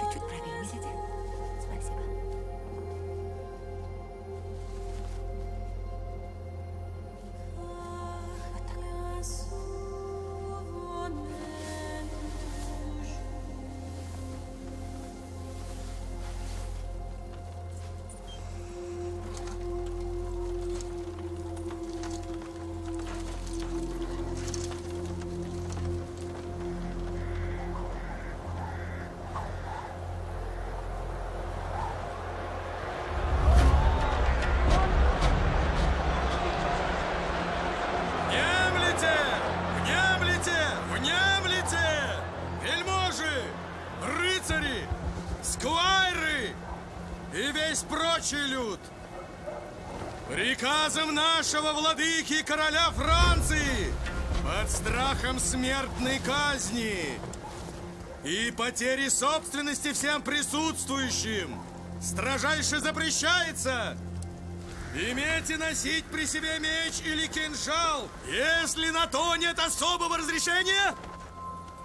Чуть-чуть правее. Везде. Спасибо. и весь прочий люд. Приказом нашего владыки короля Франции. Под страхом смертной казни. И потери собственности всем присутствующим. Строжайше запрещается. Иметь и носить при себе меч или кинжал, если на то нет особого разрешения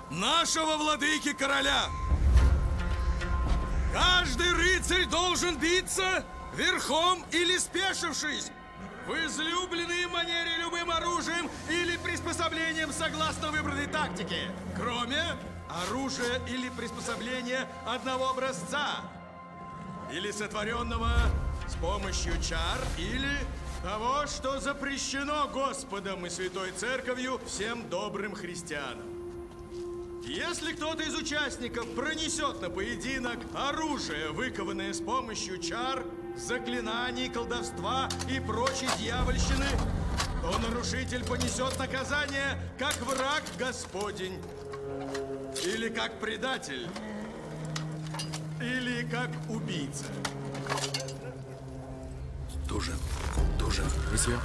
нашего владыки короля. Рыцарь должен биться верхом или спешившись, в излюбленной манере любым оружием или приспособлением согласно выбранной тактике, кроме оружия или приспособления одного образца, или сотворенного с помощью чар, или того, что запрещено Господом и Святой Церковью всем добрым христианам. Если кто-то из участников пронесет на поединок оружие, выкованное с помощью чар, заклинаний, колдовства и прочей дьявольщины, то нарушитель понесет наказание как враг Господень, или как предатель, или как убийца. Тоже, тоже. Месье.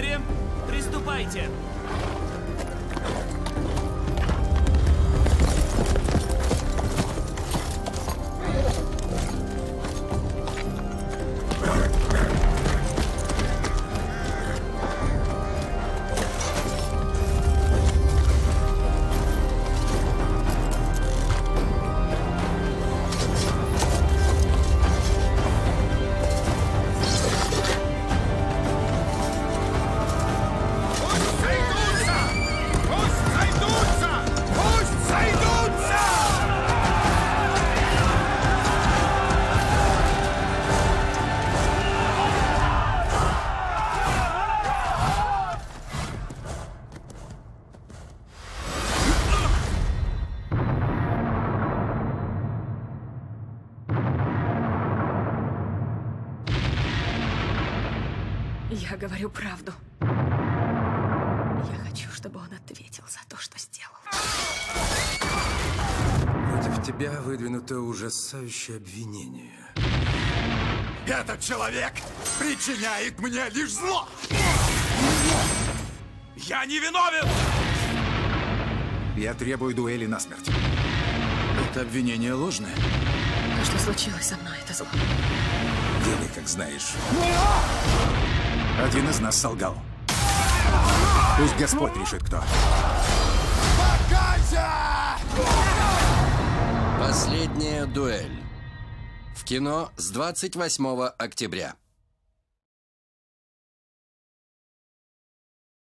Рыцари, приступайте! Я говорю правду. Я хочу, чтобы он ответил за то, что сделал. Против тебя выдвинуто ужасающее обвинение. Этот человек причиняет мне лишь зло! Я не виновен! Я требую дуэли насмерть. Это обвинение ложное. То, что случилось со мной, это зло. Делай, как знаешь. Один из нас солгал. Пусть Господь решит, кто. Последняя дуэль. В кино с 28 октября.